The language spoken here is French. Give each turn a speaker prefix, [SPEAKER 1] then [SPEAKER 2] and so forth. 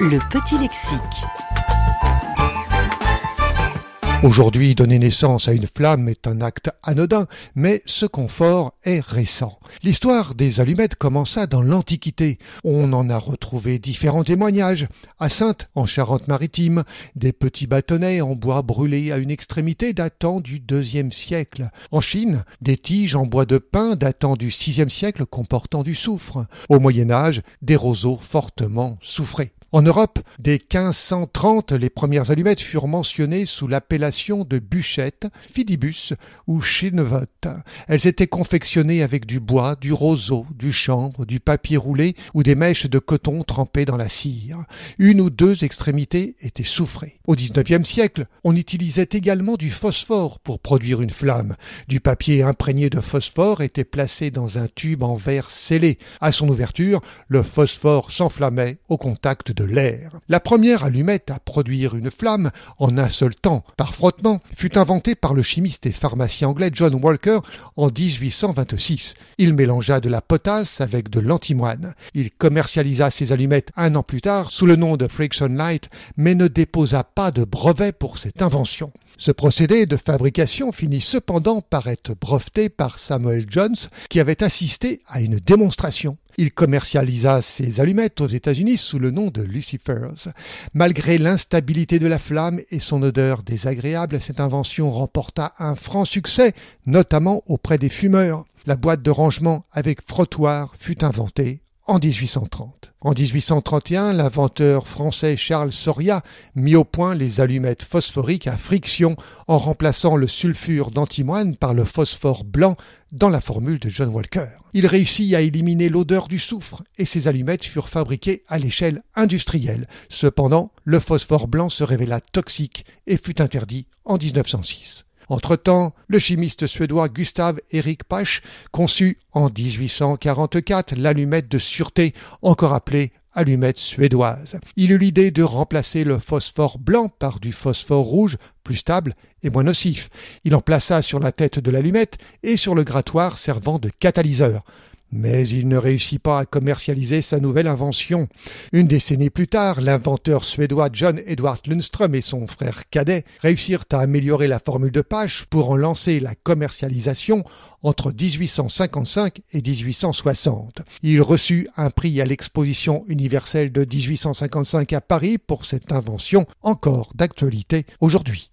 [SPEAKER 1] Le petit lexique.
[SPEAKER 2] Aujourd'hui, donner naissance à une flamme est un acte anodin, mais ce confort est récent. L'histoire des allumettes commença dans l'Antiquité. On en a retrouvé différents témoignages. À Sainte, en Charente-Maritime, des petits bâtonnets en bois brûlés à une extrémité datant du deuxième siècle. En Chine, des tiges en bois de pin datant du sixième siècle comportant du soufre. Au Moyen Âge, des roseaux fortement soufrés. En Europe, dès 1530, les premières allumettes furent mentionnées sous l'appellation de bûchettes, fidibus ou chinevotte. Elles étaient confectionnées avec du bois, du roseau, du chanvre, du papier roulé ou des mèches de coton trempées dans la cire. Une ou deux extrémités étaient soufrées. Au XIXe siècle, on utilisait également du phosphore pour produire une flamme. Du papier imprégné de phosphore était placé dans un tube en verre scellé. À son ouverture, le phosphore s'enflammait au contact de l'air. La première allumette à produire une flamme en un seul temps, par frottement, fut inventée par le chimiste et pharmacien anglais John Walker en 1826. Il mélangea de la potasse avec de l'antimoine. Il commercialisa ses allumettes un an plus tard sous le nom de Friction Light, mais ne déposa pas de brevet pour cette invention. Ce procédé de fabrication finit cependant par être breveté par Samuel Jones, qui avait assisté à une démonstration. Il commercialisa ses allumettes aux États-Unis sous le nom de Lucifers. Malgré l'instabilité de la flamme et son odeur désagréable, cette invention remporta un franc succès, notamment auprès des fumeurs. La boîte de rangement avec frottoir fut inventée en 1830. En 1831, l'inventeur français Charles Soria mit au point les allumettes phosphoriques à friction en remplaçant le sulfure d'antimoine par le phosphore blanc dans la formule de John Walker. Il réussit à éliminer l'odeur du soufre et ces allumettes furent fabriquées à l'échelle industrielle. Cependant, le phosphore blanc se révéla toxique et fut interdit en 1906. Entre-temps, le chimiste suédois Gustav Erik Pach conçut en 1844 l'allumette de sûreté, encore appelée allumette suédoise. Il eut l'idée de remplacer le phosphore blanc par du phosphore rouge, plus stable et moins nocif. Il en plaça sur la tête de l'allumette et sur le grattoir servant de catalyseur. Mais il ne réussit pas à commercialiser sa nouvelle invention. Une décennie plus tard, l'inventeur suédois John Edward Lundström et son frère cadet réussirent à améliorer la formule de Pache pour en lancer la commercialisation entre 1855 et 1860. Il reçut un prix à l'exposition universelle de 1855 à Paris pour cette invention encore d'actualité aujourd'hui.